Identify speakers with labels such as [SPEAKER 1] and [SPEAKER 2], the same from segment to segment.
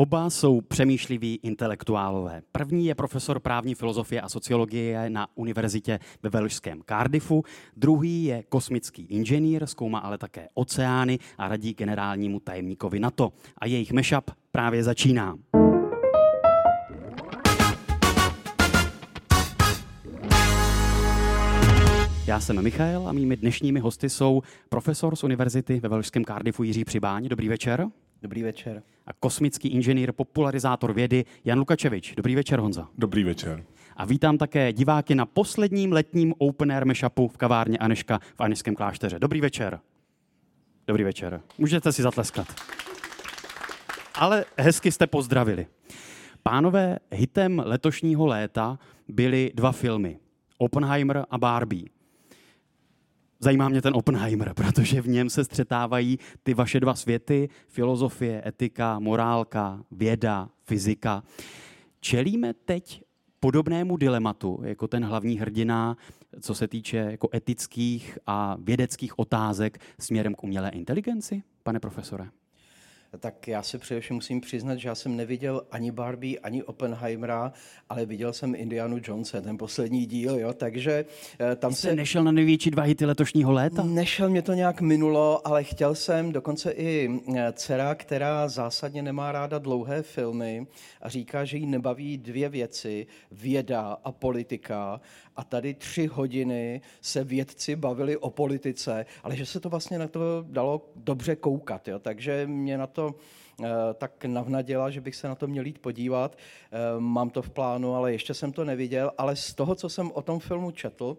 [SPEAKER 1] Oba jsou přemýšliví intelektuálové. První je profesor právní filozofie a sociologie na univerzitě ve Velšském Cardiffu, druhý je kosmický inženýr, zkoumá ale také oceány a radí generálnímu tajemníkovi NATO. A jejich mešap právě začíná. Já jsem Michal a mými dnešními hosty jsou profesor z univerzity ve Velšském Cardiffu Jiří Přibáň. Dobrý večer.
[SPEAKER 2] Dobrý večer.
[SPEAKER 1] A kosmický inženýr, popularizátor vědy Jan Lukačevič. Dobrý večer, Honza.
[SPEAKER 3] Dobrý večer.
[SPEAKER 1] A vítám také diváky na posledním letním Open Air Meshupu v kavárně Aneška v Anešském klášteře. Dobrý večer. Dobrý večer. Můžete si zatleskat. Ale hezky jste pozdravili. Pánové, hitem letošního léta byly dva filmy. Oppenheimer a Barbie. Zajímá mě ten Oppenheimer, protože v něm se střetávají ty vaše dva světy, filozofie, etika, morálka, věda, fyzika. Čelíme teď podobnému dilematu, jako ten hlavní hrdina, co se týče jako etických a vědeckých otázek směrem k umělé inteligenci, pane profesore?
[SPEAKER 2] Tak já se především musím přiznat, že já jsem neviděl ani Barbie, ani Oppenheimera, ale viděl jsem Indianu Jonese, ten poslední díl, jo, takže
[SPEAKER 1] eh, tam se... nešel na největší dva hity letošního léta?
[SPEAKER 2] Nešel mě to nějak minulo, ale chtěl jsem, dokonce i eh, dcera, která zásadně nemá ráda dlouhé filmy a říká, že jí nebaví dvě věci, věda a politika a tady tři hodiny se vědci bavili o politice, ale že se to vlastně na to dalo dobře koukat, jo, takže mě na to eh, tak navnaděla, že bych se na to měl jít podívat. Eh, mám to v plánu, ale ještě jsem to neviděl, ale z toho, co jsem o tom filmu četl,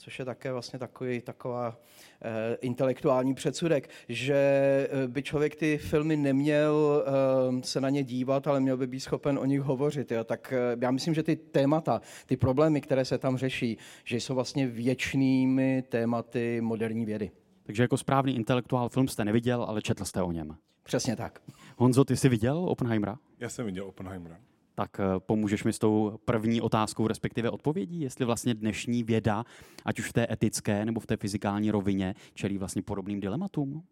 [SPEAKER 2] což je také vlastně takový, taková eh, intelektuální předsudek, že by člověk ty filmy neměl se na ně dívat, ale měl by být schopen o nich hovořit. Jo. Tak já myslím, že ty témata, ty problémy, které se tam řeší, že jsou vlastně věčnými tématy moderní vědy.
[SPEAKER 1] Takže jako správný intelektuál film jste neviděl, ale četl jste o něm.
[SPEAKER 2] Přesně tak.
[SPEAKER 1] Honzo, ty jsi viděl Oppenheimera?
[SPEAKER 3] Já jsem viděl Oppenheimera.
[SPEAKER 1] Tak eh, pomůžeš mi s tou první otázkou, respektive odpovědí, jestli vlastně dnešní věda, ať už v té etické nebo v té fyzikální rovině, čelí vlastně podobným dilematům?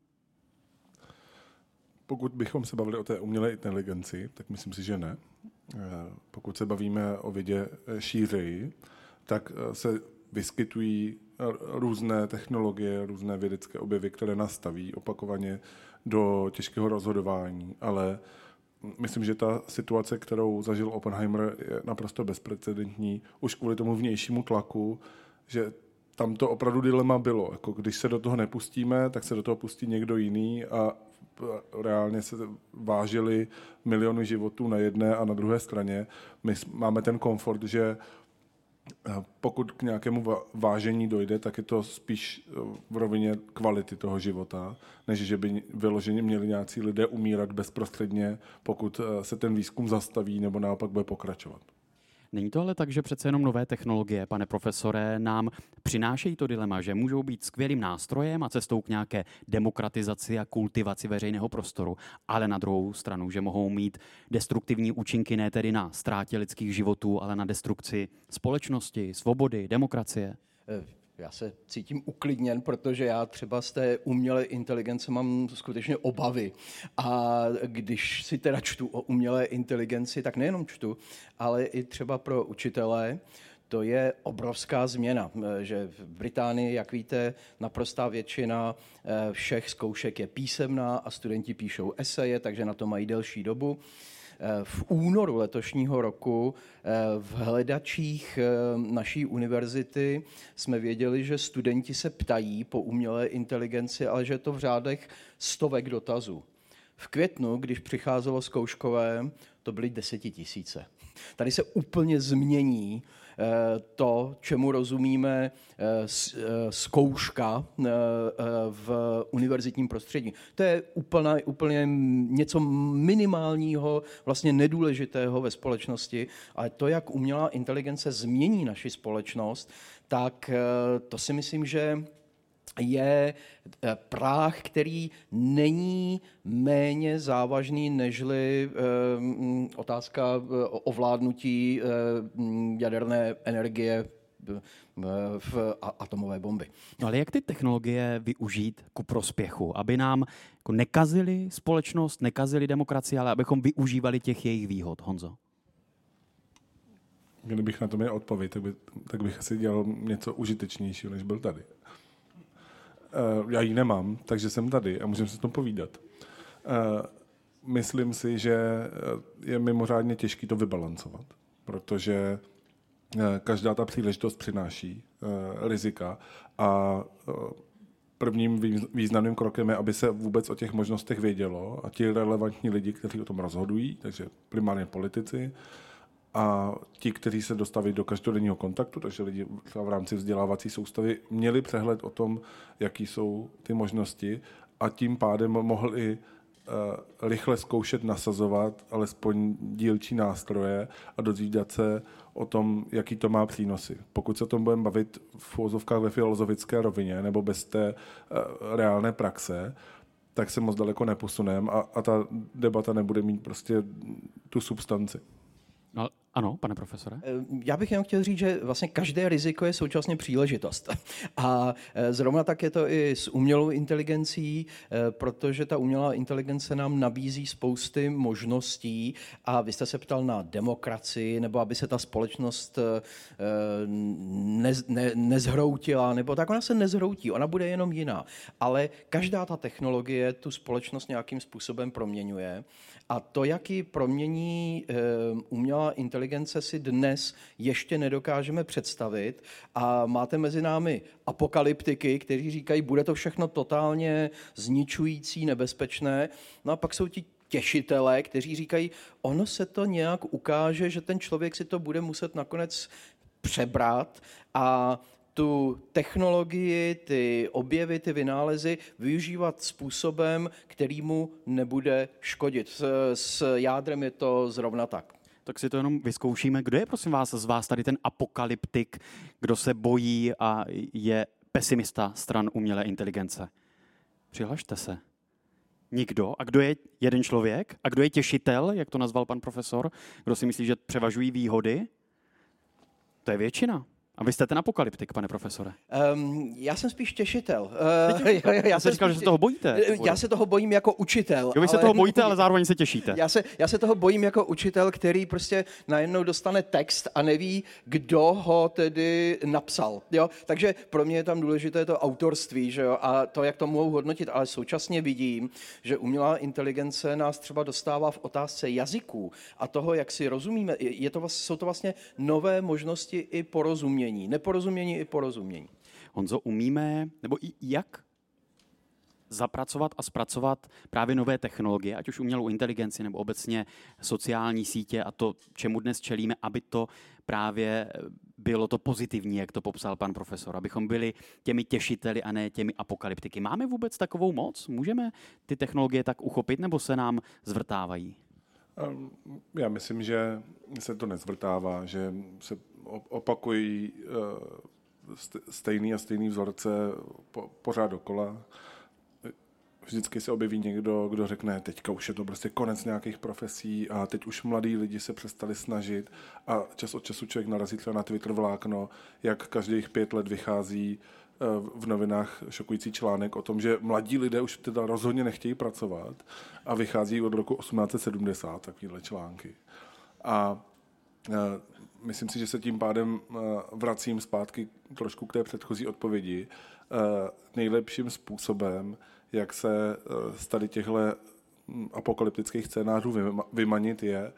[SPEAKER 3] Pokud bychom se bavili o té umělé inteligenci, tak myslím si, že ne. Eh, pokud se bavíme o vědě eh, šířeji, tak se vyskytují různé technologie, různé vědecké objevy, které nastaví opakovaně do těžkého rozhodování, ale myslím, že ta situace, kterou zažil Oppenheimer, je naprosto bezprecedentní, už kvůli tomu vnějšímu tlaku, že tam to opravdu dilema bylo. Jako když se do toho nepustíme, tak se do toho pustí někdo jiný a reálně se vážili miliony životů na jedné a na druhé straně. My máme ten komfort, že pokud k nějakému vážení dojde, tak je to spíš eh, v rovině kvality toho života, než že by vyloženě měli nějací lidé umírat bezprostředně, pokud eh, se ten výzkum zastaví nebo naopak bude pokračovat.
[SPEAKER 1] Není to ale tak, že přece jenom nové technologie, pane profesore, nám přinášejí to dilema, že můžou být skvělým nástrojem a cestou k nějaké demokratizaci a kultivaci veřejného prostoru, ale na druhou stranu, že mohou mít destruktivní účinky ne tedy na ztrátě lidských životů, ale na destrukci společnosti, svobody, demokracie?
[SPEAKER 2] Já se cítím uklidněn, protože já třeba z té umělé inteligence mám skutečně obavy. A když si teda čtu o umělé inteligenci, tak nejenom čtu, ale i třeba pro učitele, to je obrovská změna, že v Británii, jak víte, naprostá většina eh, všech zkoušek je písemná a studenti píšou eseje, takže na to mají delší dobu. V únoru letošního roku eh, v hledačích eh, naší univerzity jsme věděli, že studenti se ptají po umělé inteligenci, ale že je to v řádech stovek dotazů. V květnu, když přicházelo zkouškové, to byly desetitisíce. Tady se úplně změní Eh, to, čemu rozumíme eh, eh, zkouška v univerzitním prostředí. To je úplně, úplně něco minimálního, vlastně nedůležitého ve společnosti, ale to, jak umělá inteligence změní naši společnost, tak to si myslím, že je eh, práh, který není méně závažný nežli eh, otázka eh, ovládnutí jaderné energie v atomové bomby.
[SPEAKER 1] No ale jak ty technologie využít ku prospěchu, aby nám jako nekazili společnost, nekazili demokracii, ale abychom využívali těch jejich výhod, Honzo?
[SPEAKER 3] Kdybych na to měl odpověď, tak, by, tak bych asi dělal něco užitečnějšího, než byl tady. Uh, já ji nemám, takže jsem tady a můžeme se tom povídat. Uh, myslím si, že je mimořádně těžké to vybalancovat, protože každá ta příležitost přináší rizika a prvním významným krokem je, aby se vůbec o těch možnostech vědělo a ti relevantní lidi, kteří o tom rozhodují, takže primárně politici, a ti, kteří se dostaví do každodenního kontaktu, takže lidi třeba v rámci vzdělávací soustavy měli přehled o tom, jaký jsou ty možnosti a tím pádem mohli uh, rychle zkoušet nasazovat alespoň dílčí nástroje a dozvídat se o tom, jaký to má přínosy. Pokud se o tom budeme bavit v úvozovkách ve filozofické rovině nebo bez té uh, reálné praxe, tak se moc daleko neposuneme a, a ta debata nebude mít prostě tu substanci.
[SPEAKER 1] No, ano, pane profesore. Eh,
[SPEAKER 2] já bych jenom chtěl říct, že vlastně každé riziko je současně příležitost. A eh, zrovna tak je to i s umělou inteligencí, eh, protože ta umělá inteligence nám nabízí spousty možností a vy jste se ptal na demokracii, nebo aby se ta společnost ne, ne, nezhroutila, nebo tak ona se nezhroutí, ona bude jenom jiná. Ale každá ta technologie tu společnost nějakým způsobem proměňuje a to, jak ji promění umělá inteligence, inteligence si dnes ještě nedokážeme představit a máte mezi námi apokalyptiky, kteří říkají, bude to všechno totálně zničující, nebezpečné. No a pak jsou ti těšitelé, kteří říkají, ono se to nějak ukáže, že ten člověk si to bude muset nakonec přebrat a tu technologii, ty objevy, ty vynálezy využívat způsobem, který mu nebude škodit. S, s jádrem je to zrovna tak
[SPEAKER 1] tak si to jenom vyzkoušíme. Kdo je, prosím vás, z vás tady ten apokalyptik, kdo se bojí a je pesimista stran umělé inteligence? Přihlašte se. Nikdo. A kdo je jeden člověk? A kdo je těšitel, jak to nazval pan profesor? Kdo si myslí, že převažují výhody? To je většina. A vy jste ten apokalyptik, pane profesore. Um,
[SPEAKER 2] já jsem spíš těšitel.
[SPEAKER 1] Uh, já, já jsem říkal, spíš, že se toho bojíte.
[SPEAKER 2] Eh, já se toho bojím jako učitel.
[SPEAKER 1] Jo, vy ale, se toho bojíte, ale zároveň se těšíte.
[SPEAKER 2] Já se, já se toho bojím jako učitel, který prostě najednou dostane text a neví, kdo ho tedy napsal. Jo? Takže pro mě je tam důležité to autorství že jo? a to, jak to mohou hodnotit, ale současně vidím, že umělá inteligence nás třeba dostává v otázce jazyků a toho, jak si rozumíme. Je to, jsou to vlastně nové možnosti i porozumění porozumění. Neporozumění i porozumění.
[SPEAKER 1] Honzo, umíme, nebo jak zapracovat a zpracovat právě nové technologie, ať už umělou inteligenci nebo obecně sociální sítě a to, čemu dnes čelíme, aby to právě bylo to pozitivní, jak to popsal pan profesor, abychom byli těmi těšiteli a ne těmi apokalyptiky. Máme vůbec takovou moc? Můžeme ty technologie tak uchopit nebo se nám zvrtávají?
[SPEAKER 3] Ehm, já myslím, že se to nezvrtává, že se opakují eh, stejný a stejný vzorce pořád dokola. Vždycky se objeví někdo, kdo řekne, teďka už je to prostě konec nějakých profesí a teď už mladí lidi se přestali snažit a čas od času člověk narazí třeba na Twitter vlákno, jak každých pět let vychází eh, v novinách šokující článek o tom, že mladí lidé už teda rozhodně nechtějí pracovat a vychází od roku 1870 takovéhle články. A eh, myslím si, že se tím pádem eh, vracím zpátky trošku k té předchozí odpovědi. Eh, nejlepším způsobem, jak se eh, z tady těchto hm, apokalyptických scénářů vymanit, je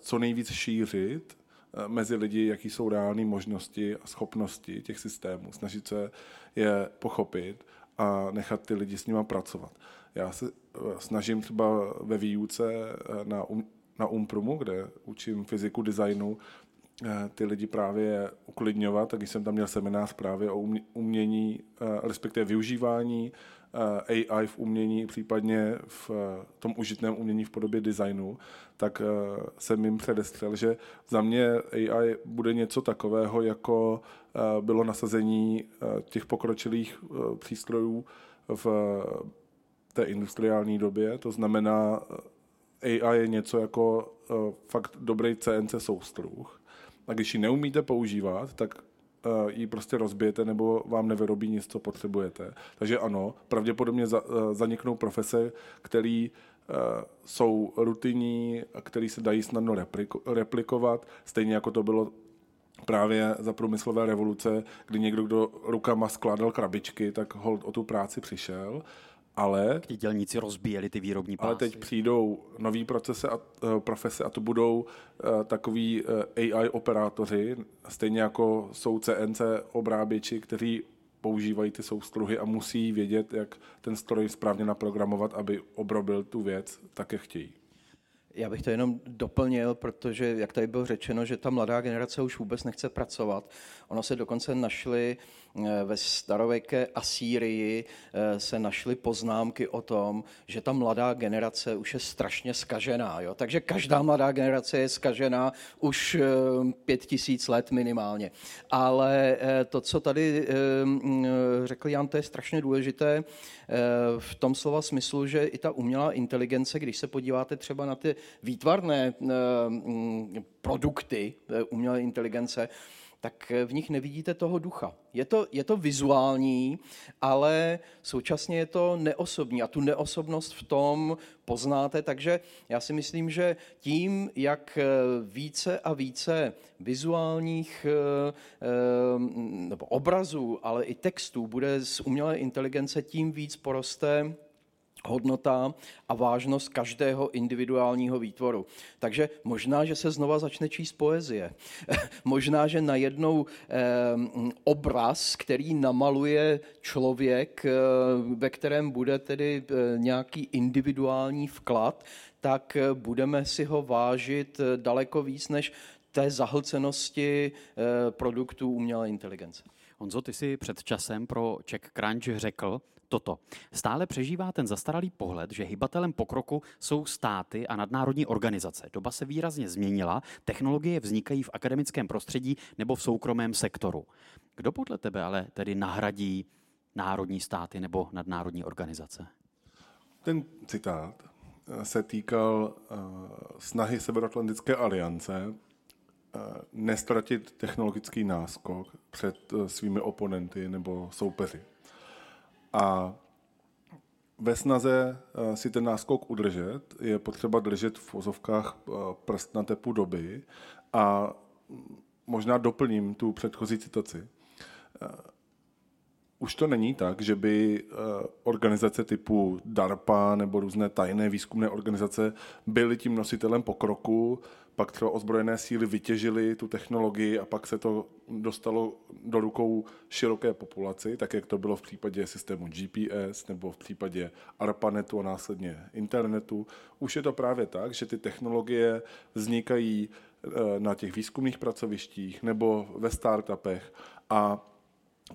[SPEAKER 3] co nejvíc šířit mezi lidi, jaký jsou reální možnosti a schopnosti těch systémů. Snažit se je pochopit a nechat ty lidi s nimi pracovat. Já se snažím třeba ve výuce na, um, na Umpromu, kde učím fyziku designu, ty lidi právě uklidňovat, tak jsem tam měl seminář právě o umění, eh, respektive využívání eh, AI v umění, případně v tom užitném umění v podobě designu, tak jsem jim předestřel, že za mě AI bude něco takového, jako bylo nasazení těch pokročilých přístrojů v té industriální době. To znamená, AI je něco jako fakt dobrý CNC soustruh, a když ji neumíte používat, tak ji prostě rozbijete nebo vám nevyrobí nic, co potřebujete. Takže ano, pravděpodobně za, zaniknou profese, které jsou rutinní a které se dají snadno replikovat, stejně jako to bylo právě za průmyslové revoluce, kdy někdo, kdo rukama skládal krabičky, tak hold o tu práci přišel. Ale,
[SPEAKER 1] Ti dělníci rozbíjeli ty výrobní pásy.
[SPEAKER 3] ale teď přijdou nový procese a, uh, profese a to budou uh, takový uh, AI operátoři, stejně jako jsou CNC obráběči, kteří používají ty soustruhy a musí vědět, jak ten stroj správně naprogramovat, aby obrobil tu věc tak, jak chtějí.
[SPEAKER 2] Já bych to jenom doplnil, protože, jak tady bylo řečeno, že ta mladá generace už vůbec nechce pracovat. Ono se dokonce našly eh, ve starověké Asýrii eh, se našly poznámky o tom, že ta mladá generace už je strašně skažená. Jo? Takže každá mladá generace je skažená už eh, pět tisíc let minimálně. Ale to, co tady řekl Jan, to je strašně důležité v tom slova smyslu, že i ta umělá inteligence, když se podíváte třeba na ty výtvarné produkty umělé inteligence, tak v nich nevidíte toho ducha. Je to, je to vizuální, ale současně je to neosobní a tu neosobnost v tom poznáte, takže já si myslím, že tím, jak více a více vizuálních eh, eh, nebo obrazů, ale i textů bude z umělé inteligence, tím víc poroste hodnota a vážnost každého individuálního výtvoru. Takže možná, že se znova začne číst poezie. možná, že najednou eh, obraz, který namaluje člověk, eh, ve kterém bude tedy eh, nějaký individuální vklad, tak eh, budeme si ho vážit eh, daleko víc než té zahlcenosti eh, produktů umělé inteligence.
[SPEAKER 1] Honzo, ty si před časem pro Czech Crunch řekl, toto. Stále přežívá ten zastaralý pohled, že hybatelem pokroku jsou státy a nadnárodní organizace. Doba se výrazně změnila, technologie vznikají v akademickém prostředí nebo v soukromém sektoru. Kdo podle tebe ale tedy nahradí národní státy nebo nadnárodní organizace?
[SPEAKER 3] Ten citát eh, se týkal uh, snahy Severoatlantické aliance uh, nestratit technologický náskok před svými oponenty nebo soupeři. A ve snaze eh, si ten náskok udržet je potřeba držet v vozovkách eh, prst na tepu doby a možná doplním tu předchozí citaci. Eh, už to není tak, že by organizace typu DARPA nebo různé tajné výzkumné organizace byly tím nositelem pokroku pak třeba ozbrojené síly vytěžily tu technologii a pak se to dostalo do rukou široké populaci, tak jak to bylo v případě systému GPS nebo v případě ARPANETu a následně internetu. Už je to právě tak, že ty technologie vznikají eh, na těch výzkumných pracovištích nebo ve startupech a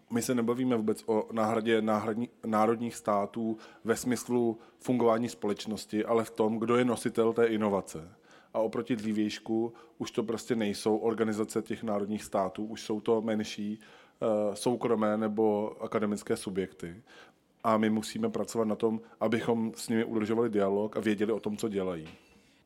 [SPEAKER 3] my se nebavíme vůbec o náhradě náhradní, národních států ve smyslu fungování společnosti, ale v tom, kdo je nositel té inovace a oproti dřívějšku už to prostě nejsou organizace těch národních států, už jsou to menší eh, soukromé nebo akademické subjekty. A my musíme pracovat na tom, abychom s nimi udržovali dialog a věděli o tom, co dělají.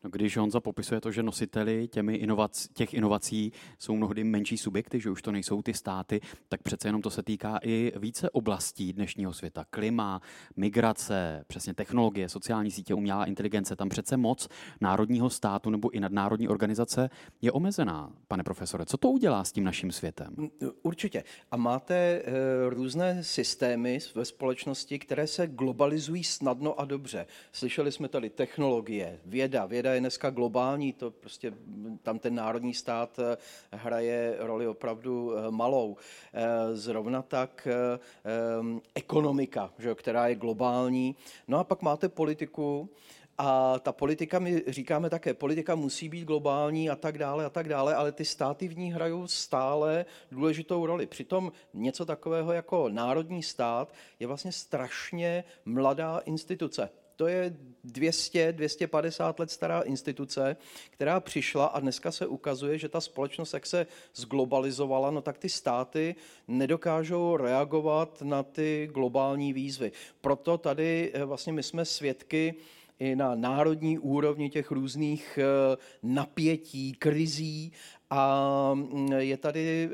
[SPEAKER 1] No, když Honza popisuje to, že nositeli těmi inovac, těch inovací jsou mnohdy menší subjekty, že už to nejsou ty státy, tak přece jenom to se týká i více oblastí dnešního světa. Klima, migrace, přesně technologie, sociální sítě, umělá inteligence. Tam přece moc národního státu nebo i nadnárodní organizace je omezená. Pane profesore, co to udělá s tím naším světem?
[SPEAKER 2] Určitě. A máte uh, různé systémy ve společnosti, které se globalizují snadno a dobře. Slyšeli jsme tady technologie, věda, věda věda je dneska globální, to prostě tam ten národní stát eh, hraje roli opravdu eh, malou. Eh, zrovna tak ekonomika, že, která je globální. No a pak máte politiku, a ta politika, my říkáme také, politika musí být globální a tak dále a tak dále, ale ty státy v ní hrajou stále důležitou roli. Přitom něco takového jako národní stát je vlastně strašně mladá instituce. To je 200, 250 let stará instituce, která přišla a dneska se ukazuje, že ta společnost, jak se zglobalizovala, no tak ty státy nedokážou reagovat na ty globální výzvy. Proto tady eh, vlastně my jsme svědky i na národní úrovni těch různých napětí, krizí a mm, je tady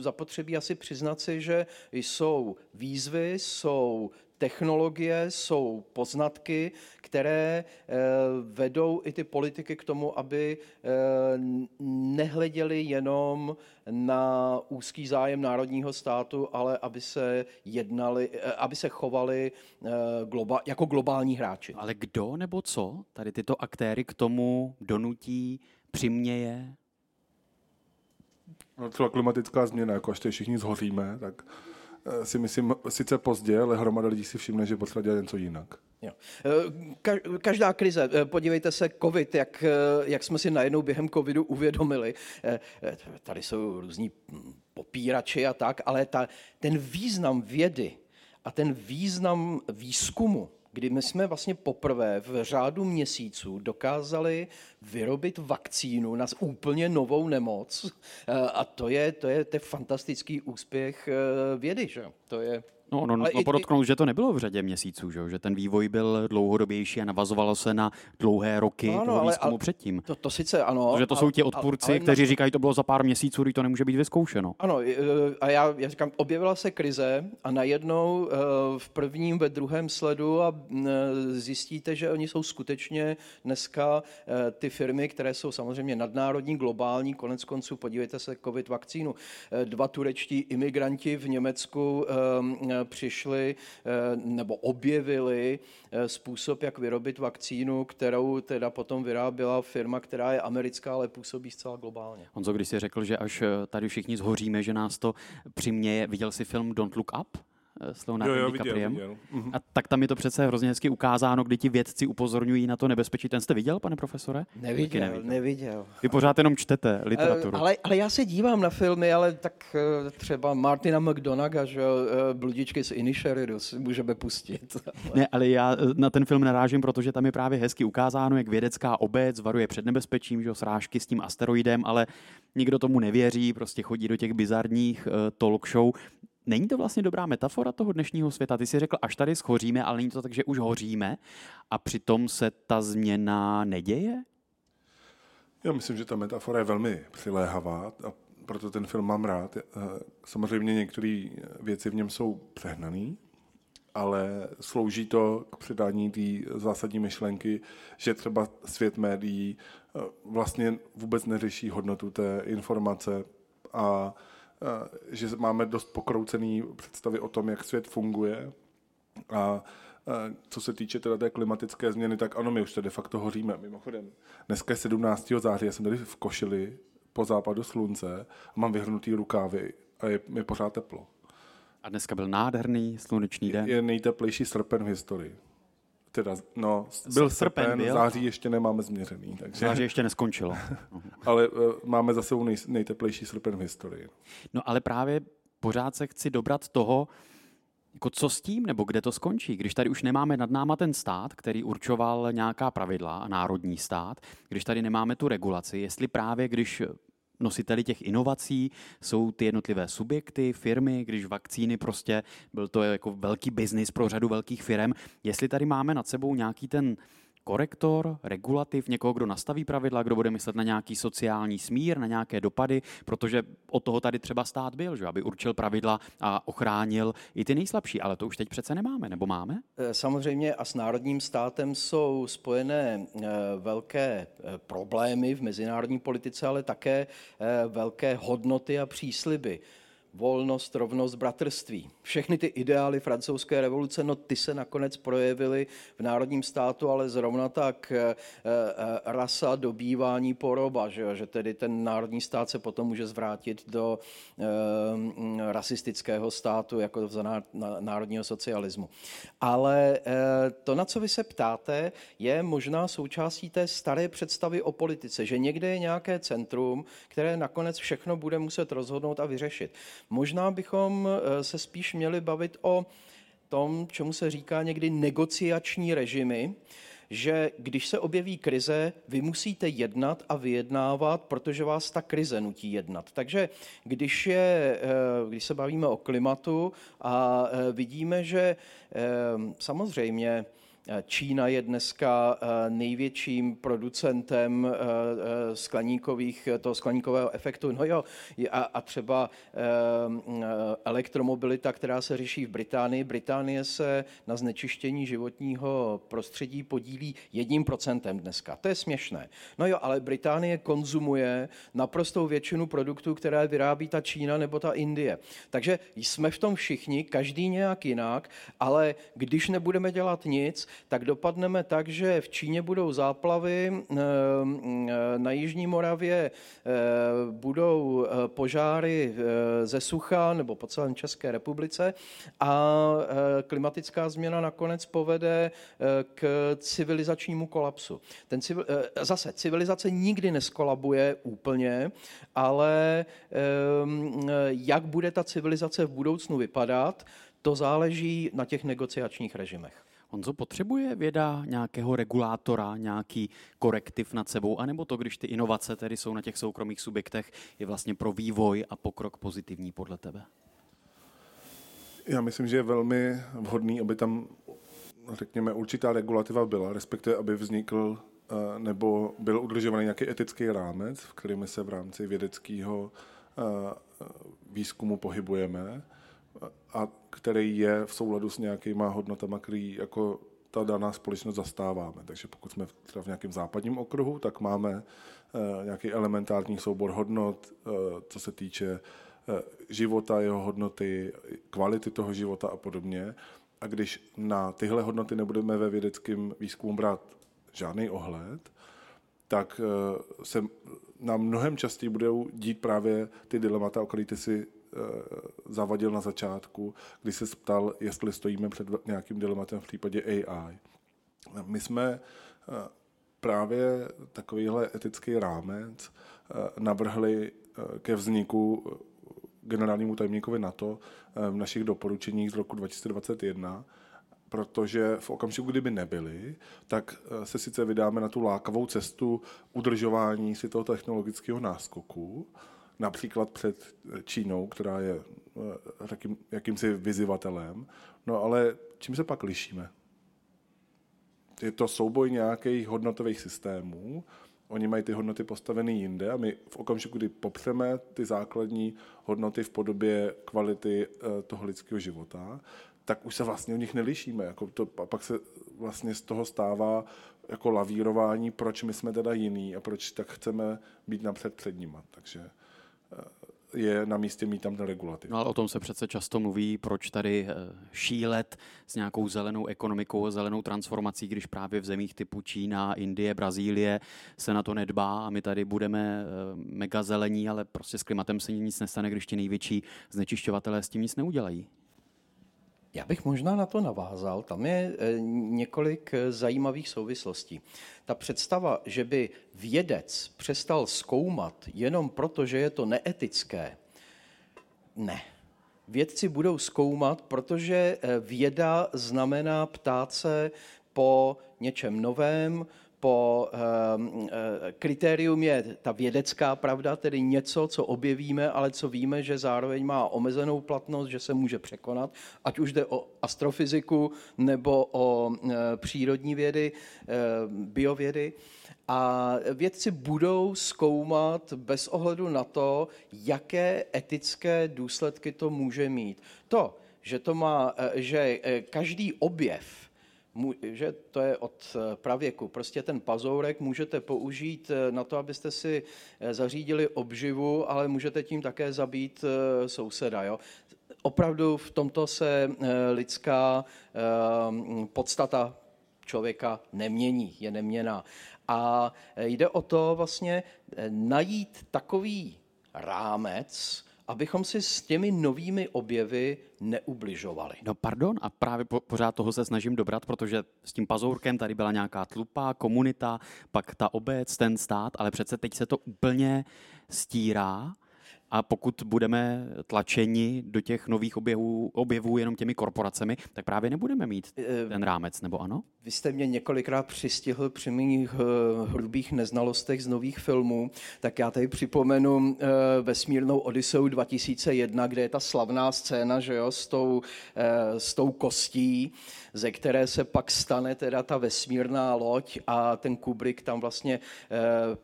[SPEAKER 2] zapotřebí asi přiznat si, že jsou výzvy, jsou technologie, jsou poznatky, které eh, vedou i ty politiky k tomu, aby eh, nehleděli jenom na úzký zájem národního státu, ale aby se jednali, eh, aby se chovali globa, jako globální hráči.
[SPEAKER 1] Ale kdo nebo co tady tyto aktéry k tomu donutí, přiměje?
[SPEAKER 3] No, třeba klimatická změna, jako až všichni zhoříme, tak si myslím, sice pozdě, ale hromada lidí si všimne, že potřeba dělat něco jinak. Jo.
[SPEAKER 2] Eh, každá krize, eh, podívejte se, covid, jak, jak jsme si najednou během covidu uvědomili, tady jsou různí popírači a tak, ale ta, ten význam vědy a ten význam výzkumu kdy my jsme vlastně poprvé v řádu měsíců dokázali vyrobit vakcínu na úplně novou nemoc. A to je, to je, to je fantastický úspěch vědy. Že? To je
[SPEAKER 1] No, no, no podotknout, i... že to nebylo v řadě měsíců, že, že ten vývoj byl dlouhodobější a navazovalo se na dlouhé roky no, no, toho výzkumu ale, předtím.
[SPEAKER 2] To, to sice ano.
[SPEAKER 1] Protože to jsou ti odpůrci, ale, kteří na... říkají, to bylo za pár měsíců, kdy to nemůže být vyzkoušeno.
[SPEAKER 2] Ano, a já, já říkám, objevila se krize a najednou eh, v prvním, ve druhém sledu a eh, zjistíte, že oni jsou skutečně dneska eh, ty firmy, které jsou samozřejmě nadnárodní, globální, konec konců, podívejte se, covid vakcínu. Dva turečtí imigranti v Německu přišli eh, nebo objevili eh, způsob, jak vyrobit vakcínu, kterou teda potom vyráběla firma, která je americká, ale působí zcela globálně.
[SPEAKER 1] Honzo, když jsi řekl, že až eh, tady všichni zhoříme, že nás to přiměje, viděl jsi film Don't Look Up? S Leonardo DiCapriem. Mhm. A tak tam je to přece hrozně hezky ukázáno, kdy ti vědci upozorňují na to nebezpečí. Ten jste viděl, pane profesore?
[SPEAKER 2] Neviděl, neviděl. neviděl.
[SPEAKER 1] Vy pořád jenom čtete literaturu.
[SPEAKER 2] Ale, ale já se dívám na filmy, ale tak eh, třeba Martina McDonaga, že eh, Bludičky z Inisheridu můžeme pustit.
[SPEAKER 1] ne, ale já eh, na ten film narážím, protože tam je právě hezky ukázáno, jak vědecká obec varuje před nebezpečím, že srážky s tím asteroidem, ale nikdo tomu nevěří, prostě chodí do těch bizarních talk show. Není to vlastně dobrá metafora toho dnešního světa? Ty jsi řekl, až tady schoříme, ale není to tak, že už hoříme a přitom se ta změna neděje?
[SPEAKER 3] Já myslím, že ta metafora je velmi přiléhavá a proto ten film mám rád. Eh, samozřejmě některé věci v něm jsou přehnané, ale slouží to k předání té zásadní myšlenky, že třeba svět médií eh, vlastně vůbec neřeší hodnotu té informace a že máme dost pokroucený představy o tom, jak svět funguje. A eh, co se týče teda té klimatické změny, tak ano, my už to de facto hoříme. Mimochodem, dneska je 17. září, já jsem tady v košili po západu slunce a mám vyhrnutý rukávy a je mi pořád teplo.
[SPEAKER 1] A dneska byl nádherný slunečný den.
[SPEAKER 3] Je nejteplejší srpen v historii. Teda, no, byl srpen, srpen byl? září ještě nemáme změřený. Takže...
[SPEAKER 1] Září ještě neskončilo.
[SPEAKER 3] ale uh, máme zase nej, nejteplejší srpen v historii.
[SPEAKER 1] No ale právě pořád se chci dobrat toho, jako co s tím, nebo kde to skončí? Když tady už nemáme nad náma ten stát, který určoval nějaká pravidla, a národní stát, když tady nemáme tu regulaci, jestli právě když nositeli těch inovací jsou ty jednotlivé subjekty, firmy, když vakcíny prostě byl to jako velký biznis pro řadu velkých firm. Jestli tady máme nad sebou nějaký ten korektor, regulativ, někoho, kdo nastaví pravidla, kdo bude myslet na nějaký sociální smír, na nějaké dopady, protože od toho tady třeba stát byl, že? aby určil pravidla a ochránil i ty nejslabší, ale to už teď přece nemáme, nebo máme?
[SPEAKER 2] Eh, samozřejmě a s národním státem jsou spojené eh, velké eh, problémy v mezinárodní politice, ale také velké hodnoty a přísliby volnost, rovnost, bratrství. Všechny ty ideály francouzské revoluce, no ty se nakonec projevily v národním státu, ale zrovna tak e, e, rasa, dobývání, poroba, že, že tedy ten národní stát se potom může zvrátit do e, rasistického státu, jako za národního socialismu. Ale to, na co vy se ptáte, je možná součástí té staré představy o politice, že někde je nějaké centrum, které nakonec všechno bude muset rozhodnout a vyřešit. Možná bychom eh, se spíš měli bavit o tom, čemu se říká někdy negociační režimy, že když se objeví krize, vy musíte jednat a vyjednávat, protože vás ta krize nutí jednat. Takže když, je, eh, když se bavíme o klimatu a eh, vidíme, že samozřejmě Čína je dneska největším producentem skleníkových, toho skleníkového efektu. No jo, a, a třeba elektromobilita, která se řeší v Británii. Británie se na znečištění životního prostředí podílí jedním procentem dneska. To je směšné. No jo, ale Británie konzumuje naprostou většinu produktů, které vyrábí ta Čína nebo ta Indie. Takže jsme v tom všichni, každý nějak jinak, ale když nebudeme dělat nic, tak dopadneme tak, že v Číně budou záplavy, eh, na Jižní Moravě eh, budou eh, požáry ze sucha nebo po celém České republice a klimatická změna nakonec povede k civilizačnímu kolapsu. Ten civil, zase, civilizace nikdy neskolabuje úplně, ale jak bude ta civilizace v budoucnu vypadat, to záleží na těch negociačních režimech.
[SPEAKER 1] Honzo, potřebuje věda nějakého regulátora, nějaký korektiv nad sebou, anebo to, když ty inovace tedy jsou na těch soukromých subjektech, je vlastně pro vývoj a pokrok pozitivní podle tebe?
[SPEAKER 3] Já myslím, že je velmi vhodný, aby tam, řekněme, určitá regulativa byla, respektive aby vznikl eh, nebo byl udržovaný nějaký etický rámec, v kterým se v rámci vědeckého eh, výzkumu pohybujeme a který je v souladu s nějakýma hodnotama, který jako ta daná společnost zastáváme. Takže pokud jsme v nějakém západním okruhu, tak máme uh, nějaký elementární soubor hodnot, uh, co se týče uh, života, jeho hodnoty, kvality toho života a podobně. A když na tyhle hodnoty nebudeme ve vědeckém výzkumu brát žádný ohled, tak se nám mnohem častěji budou dít právě ty dilemata, o kterých ty si Eh, zavadil na začátku, kdy se ptal, jestli stojíme před nějakým dilematem v případě AI. My jsme eh, právě takovýhle etický rámec eh, navrhli ke vzniku generálnímu tajemníkovi NATO v našich doporučeních z roku 2021, protože v okamžiku, kdyby nebyly, tak se sice vydáme na tu lákavou cestu udržování si toho technologického náskoku, například před Čínou, která je eh, jakýmsi vyzývatelem. No ale čím se pak lišíme? Je to souboj nějakých hodnotových systémů, oni mají ty hodnoty postaveny jinde a my v okamžiku, kdy popřeme ty základní hodnoty v podobě kvality eh, toho lidského života, tak už se vlastně o nich nelišíme. Jako to, a pak se vlastně z toho stává jako lavírování, proč my jsme teda jiný a proč tak chceme být napřed před nima. Takže je na místě mít tam ten regulativ.
[SPEAKER 1] No ale o tom se přece často mluví, proč tady eh, šílet s nějakou zelenou ekonomikou, zelenou transformací, když právě v zemích typu Čína, Indie, Brazílie se na to nedbá a my tady budeme eh, mega zelení, ale prostě s klimatem se nic nestane, když ti největší znečišťovatelé s tím nic neudělají.
[SPEAKER 2] Já bych možná na to navázal. Tam je eh, několik eh, zajímavých souvislostí. Ta představa, že by vědec přestal zkoumat jenom proto, že je to neetické, ne. Vědci budou zkoumat, protože eh, věda znamená ptát se po něčem novém, po ehm, eh, kritérium je ta vědecká pravda, tedy něco, co objevíme, ale co víme, že zároveň má omezenou platnost, že se může překonat, ať už jde o astrofyziku nebo o eh, přírodní vědy, eh, biovědy. A vědci budou zkoumat bez ohledu na to, jaké etické důsledky to může mít. To, že, to má, že každý objev že to je od eh, pravěku. Prostě ten pazourek můžete použít eh, na to, abyste si eh, zařídili obživu, ale můžete tím také zabít souseda. Jo? Opravdu v tomto se lidská podstata člověka nemění, je neměná. A jde o to vlastně najít takový rámec, abychom si s těmi novými objevy neubližovali.
[SPEAKER 1] No pardon, a právě po, pořád toho se snažím dobrat, protože s tím pazourkem tady byla nějaká tlupa, komunita, pak ta obec, ten stát, ale přece teď se to úplně stírá a pokud budeme tlačeni do těch nových objevů, objevů jenom těmi korporacemi, tak právě nebudeme mít ten rámec, nebo ano?
[SPEAKER 2] Vy jste mě několikrát přistihl při mých eh, hrubých neznalostech z nových filmů, tak já tady připomenu eh, vesmírnou Odysseu 2001, kde je ta slavná scéna že jo, s, tou, eh, s tou kostí, ze které se pak stane teda ta vesmírná loď a ten Kubrick tam vlastně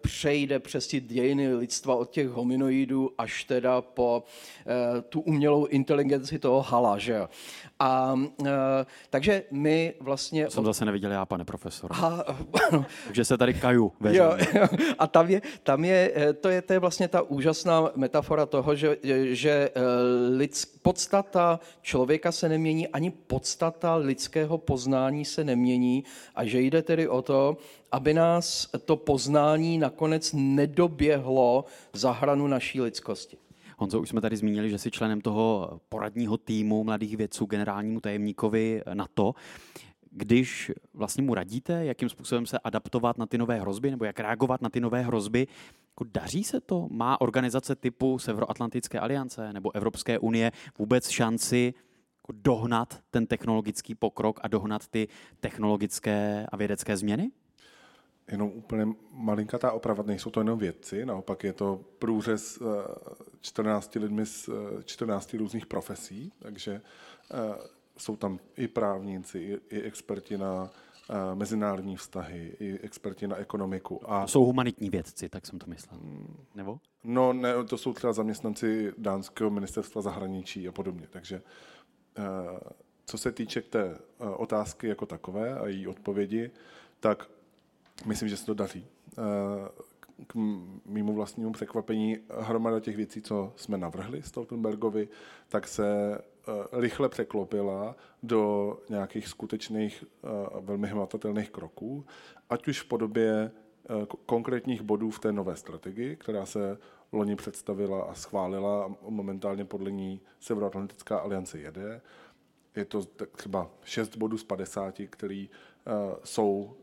[SPEAKER 2] přejde přes ty dějiny lidstva od těch hominoidů až teda po tu umělou inteligenci toho Hala. Že jo. A, takže my vlastně...
[SPEAKER 1] Jsem zase neviděl já, pane profesor. A, Takže se tady kaju.
[SPEAKER 2] Jo, jo, a tam je, tam je, eh, to je, to je vlastně ta úžasná metafora toho, že, že eh, lidsk, podstata člověka se nemění, ani podstata lidského poznání se nemění a že jde tedy o to, aby nás to poznání nakonec nedoběhlo za hranu naší lidskosti.
[SPEAKER 1] Honzo, už jsme tady zmínili, že jsi členem toho poradního týmu mladých vědců generálnímu tajemníkovi NATO když vlastně mu radíte, jakým způsobem se adaptovat na ty nové hrozby nebo jak reagovat na ty nové hrozby, jako daří se to? Má organizace typu Severoatlantické aliance nebo Evropské unie vůbec šanci jako dohnat ten technologický pokrok a dohnat ty technologické a vědecké změny?
[SPEAKER 3] Jenom úplně malinkatá oprava, nejsou to jenom vědci, naopak je to průřez 14 eh, lidmi z 14 eh, různých profesí, takže eh, jsou tam i právníci, i, experti na mezinárodní vztahy, i experti na ekonomiku.
[SPEAKER 1] A... Jsou humanitní vědci, tak jsem to myslel. Nebo?
[SPEAKER 3] No, ne, to jsou třeba zaměstnanci dánského ministerstva zahraničí a podobně. Takže co se týče té otázky jako takové a její odpovědi, tak myslím, že se to daří. Uh, k mýmu vlastnímu překvapení hromada těch věcí, co jsme navrhli Stoltenbergovi, tak se Eh, rychle překlopila do nějakých skutečných eh, velmi hmatatelných kroků, ať už v podobě eh, konkrétních bodů v té nové strategii, která se loni představila a schválila a momentálně podle ní Severoatlantická aliance jede. Je to třeba 6 bodů z 50, který jsou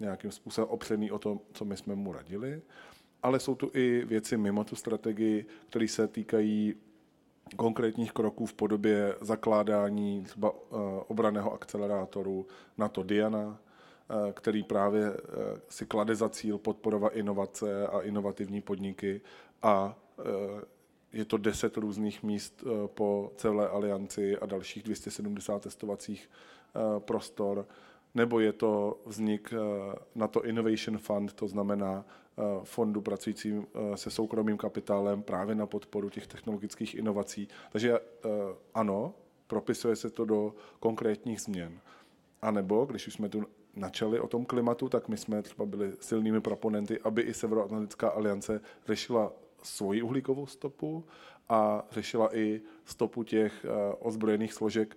[SPEAKER 3] nějakým způsobem opřený o to, co my jsme mu radili. Ale jsou tu i věci mimo tu strategii, které se týkají konkrétních kroků v podobě zakládání třeba eh, obraného akcelerátoru NATO Diana, který právě si klade za cíl podporovat inovace a inovativní podniky a je to deset různých míst po celé alianci a dalších 270 testovacích prostor, nebo je to vznik NATO Innovation Fund, to znamená Eh, fondu pracujícím eh, se soukromým kapitálem právě na podporu těch technologických inovací. Takže eh, ano, propisuje se to do konkrétních změn. A nebo, když už jsme tu načali o tom klimatu, tak my jsme třeba byli silnými proponenty, aby i Severoatlantická aliance řešila svoji uhlíkovou stopu a řešila i stopu těch ozbrojených složek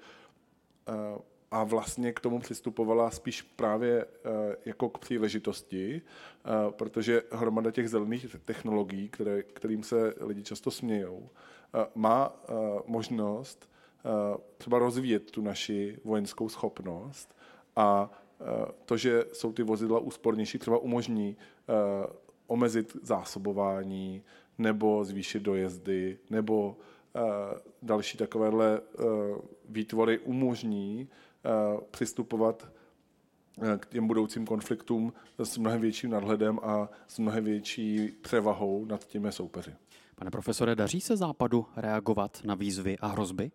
[SPEAKER 3] a vlastně k tomu přistupovala spíš právě eh, jako k příležitosti, eh, protože hromada těch zelených technologií, které, kterým se lidi často smějou, eh, má možnost třeba rozvíjet tu naši vojenskou schopnost a to, že jsou ty vozidla úspornější, třeba umožní omezit zásobování nebo zvýšit dojezdy, nebo další takovéhle výtvory umožní Eh, přistupovat eh, k těm budoucím konfliktům s mnohem větším nadhledem a s mnohem větší převahou nad těmi soupeři.
[SPEAKER 1] Pane profesore, daří se Západu reagovat na výzvy a hrozby?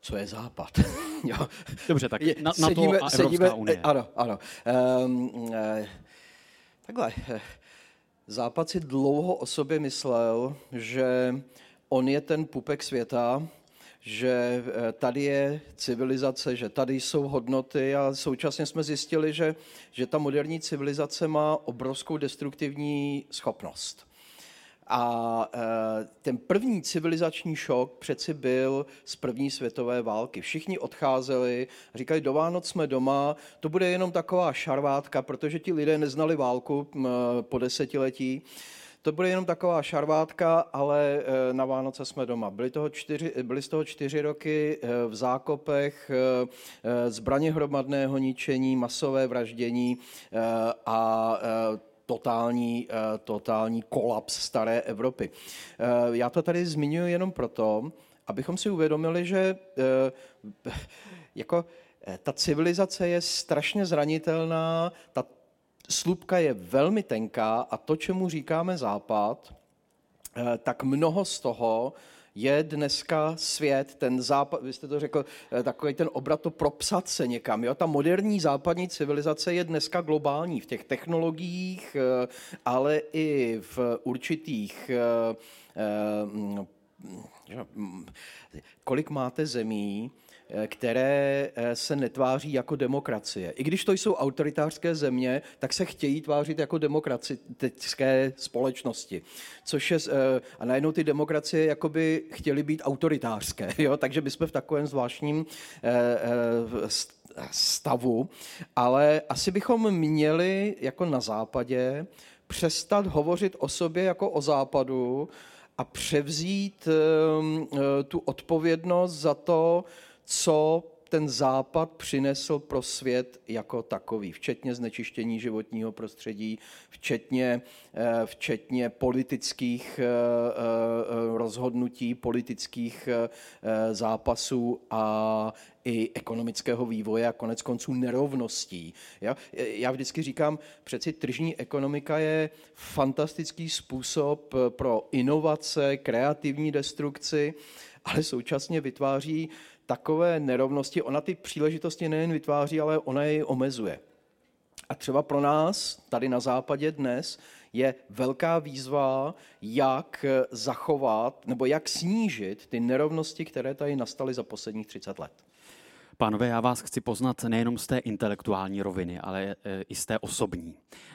[SPEAKER 2] Co je Západ?
[SPEAKER 1] jo. Dobře, tak na, na sedíme, to a Evropská sedíme, unie.
[SPEAKER 2] Ano, ano. Um, eh, takhle. Západ si dlouho o sobě myslel, že on je ten pupek světa, že eh, tady je civilizace, že tady jsou hodnoty a současně jsme zjistili, že, že ta moderní civilizace má obrovskou destruktivní schopnost. A eh, ten první civilizační šok přeci byl z první světové války. Všichni odcházeli, říkali, do Vánoc jsme doma, to bude jenom taková šarvátka, protože ti lidé neznali válku po desetiletí to bude jenom taková šarvátka, ale eh, na Vánoce jsme doma. Byli, toho čtyři, byli z toho čtyři roky eh, v zákopech, eh, zbraně hromadného ničení, masové vraždění a totální, totální kolaps staré Evropy. Já to tady zmiňuji jenom proto, abychom si uvědomili, že eh, jako eh, ta civilizace je strašně zranitelná, ta slupka je velmi tenká a to, čemu říkáme západ, eh, tak mnoho z toho je dneska svět, ten západ, vy jste to řekl, takový ten obrat to propsat se někam. Jo? Ta moderní západní civilizace je dneska globální v těch technologiích, ale i v určitých kolik máte zemí, eh, které eh, se netváří jako demokracie. I když to jsou autoritářské země, tak se chtějí tvářit jako demokratické společnosti. Což je, eh, a najednou ty demokracie jakoby chtěly být autoritářské. Jo? Takže my jsme v takovém zvláštním stavu. Ale asi bychom měli jako na západě přestat hovořit o sobě jako o západu, a převzít ehm, eh, tu odpovědnost za to, co ten západ přinesl pro svět jako takový, včetně znečištění životního prostředí, včetně, eh, včetně politických eh, rozhodnutí, politických zápasů a i ekonomického vývoje a konec konců nerovností. Já, já vždycky říkám, přeci tržní ekonomika je fantastický způsob pro inovace, kreativní destrukci, ale současně vytváří takové nerovnosti. Ona ty příležitosti nejen vytváří, ale ona je omezuje. A třeba pro nás tady na západě dnes je velká výzva, jak zachovat nebo jak snížit ty nerovnosti, které tady nastaly za posledních 30 let.
[SPEAKER 1] Pánové, já vás chci poznat nejenom z té intelektuální roviny, ale e, i z té osobní.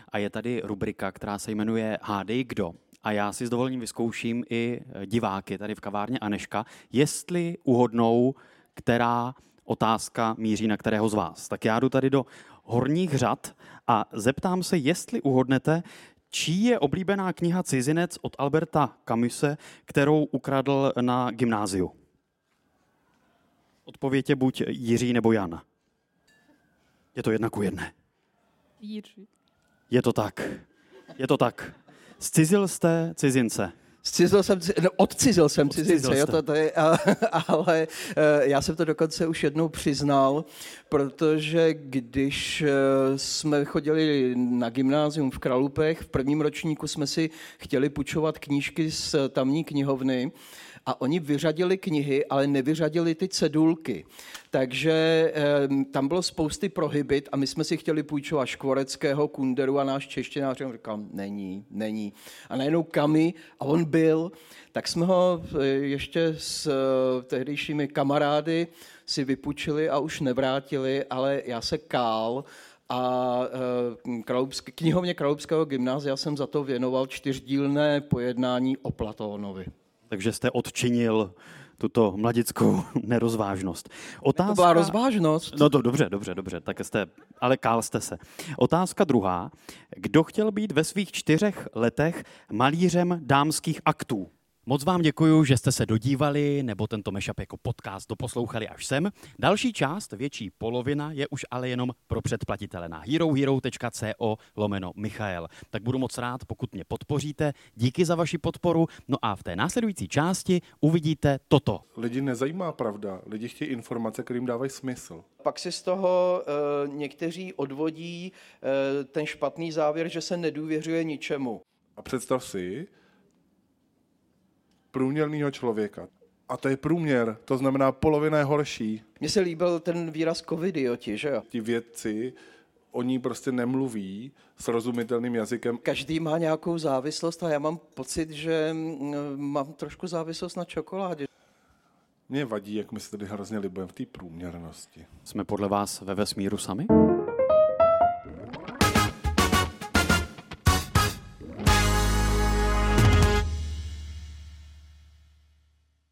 [SPEAKER 1] A je tady rubrika, která se jmenuje Hádej kdo. A já si s dovolením vyzkouším i diváky tady v kavárně Aneška, jestli uhodnou, která otázka míří na kterého z vás. Tak já jdu tady do horních řad a zeptám se, jestli uhodnete, čí je oblíbená kniha Cizinec od Alberta Camuse, kterou ukradl na gymnáziu. Odpověď je buď Jiří nebo Jan. Je to jedna ku jedné.
[SPEAKER 4] Jiří.
[SPEAKER 1] Je to tak. Je to tak. Zcizil jste cizince.
[SPEAKER 2] Zcizil jsem, no, odcizil jsem cizince, jo, to, to je, ale eh, já jsem to dokonce už jednou přiznal, protože když eh, jsme chodili na gymnázium v Kralupech, v prvním ročníku jsme si chtěli půjčovat knížky z tamní knihovny, a oni vyřadili knihy, ale nevyřadili ty cedulky. Takže e, tam bylo spousty prohybit a my jsme si chtěli půjčovat Škvoreckého, Kunderu a náš češtinář říkal, není, není. A najednou Kamy a on byl, tak jsme ho eh, ještě s e, tehdejšími kamarády si vypůjčili a už nevrátili, ale já se kál, a e, knihovně Kralupského gymnázia jsem za to věnoval čtyřdílné pojednání o Platónovi.
[SPEAKER 1] Takže jste odčinil tuto mladickou nerozvážnost.
[SPEAKER 2] Otázka... To byla rozvážnost.
[SPEAKER 1] No to dobře, dobře, dobře, tak jste, ale kál jste se. Otázka druhá. Kdo chtěl být ve svých čtyřech letech malířem dámských aktů? Moc vám děkuji, že jste se dodívali nebo tento mashup jako podcast doposlouchali až sem. Další část, větší polovina, je už ale jenom pro předplatitele na herohero.co lomeno Michael. Tak budu moc rád, pokud mě podpoříte. Díky za vaši podporu. No a v té následující části uvidíte toto.
[SPEAKER 3] Lidi nezajímá pravda, lidi chtějí informace, kterým dávají smysl.
[SPEAKER 2] Pak si z toho e, někteří odvodí e, ten špatný závěr, že se nedůvěřuje ničemu.
[SPEAKER 3] A představ si, průměrného člověka. A to je průměr, to znamená polovina je horší.
[SPEAKER 2] Mně se líbil ten výraz covidioti, že jo?
[SPEAKER 3] Ti vědci, oni prostě nemluví srozumitelným jazykem.
[SPEAKER 2] Každý má nějakou závislost a já mám pocit, že mm, mám trošku závislost na čokoládě.
[SPEAKER 3] Mě vadí, jak my se tady hrozně libujeme v té průměrnosti.
[SPEAKER 1] Jsme podle vás ve vesmíru sami?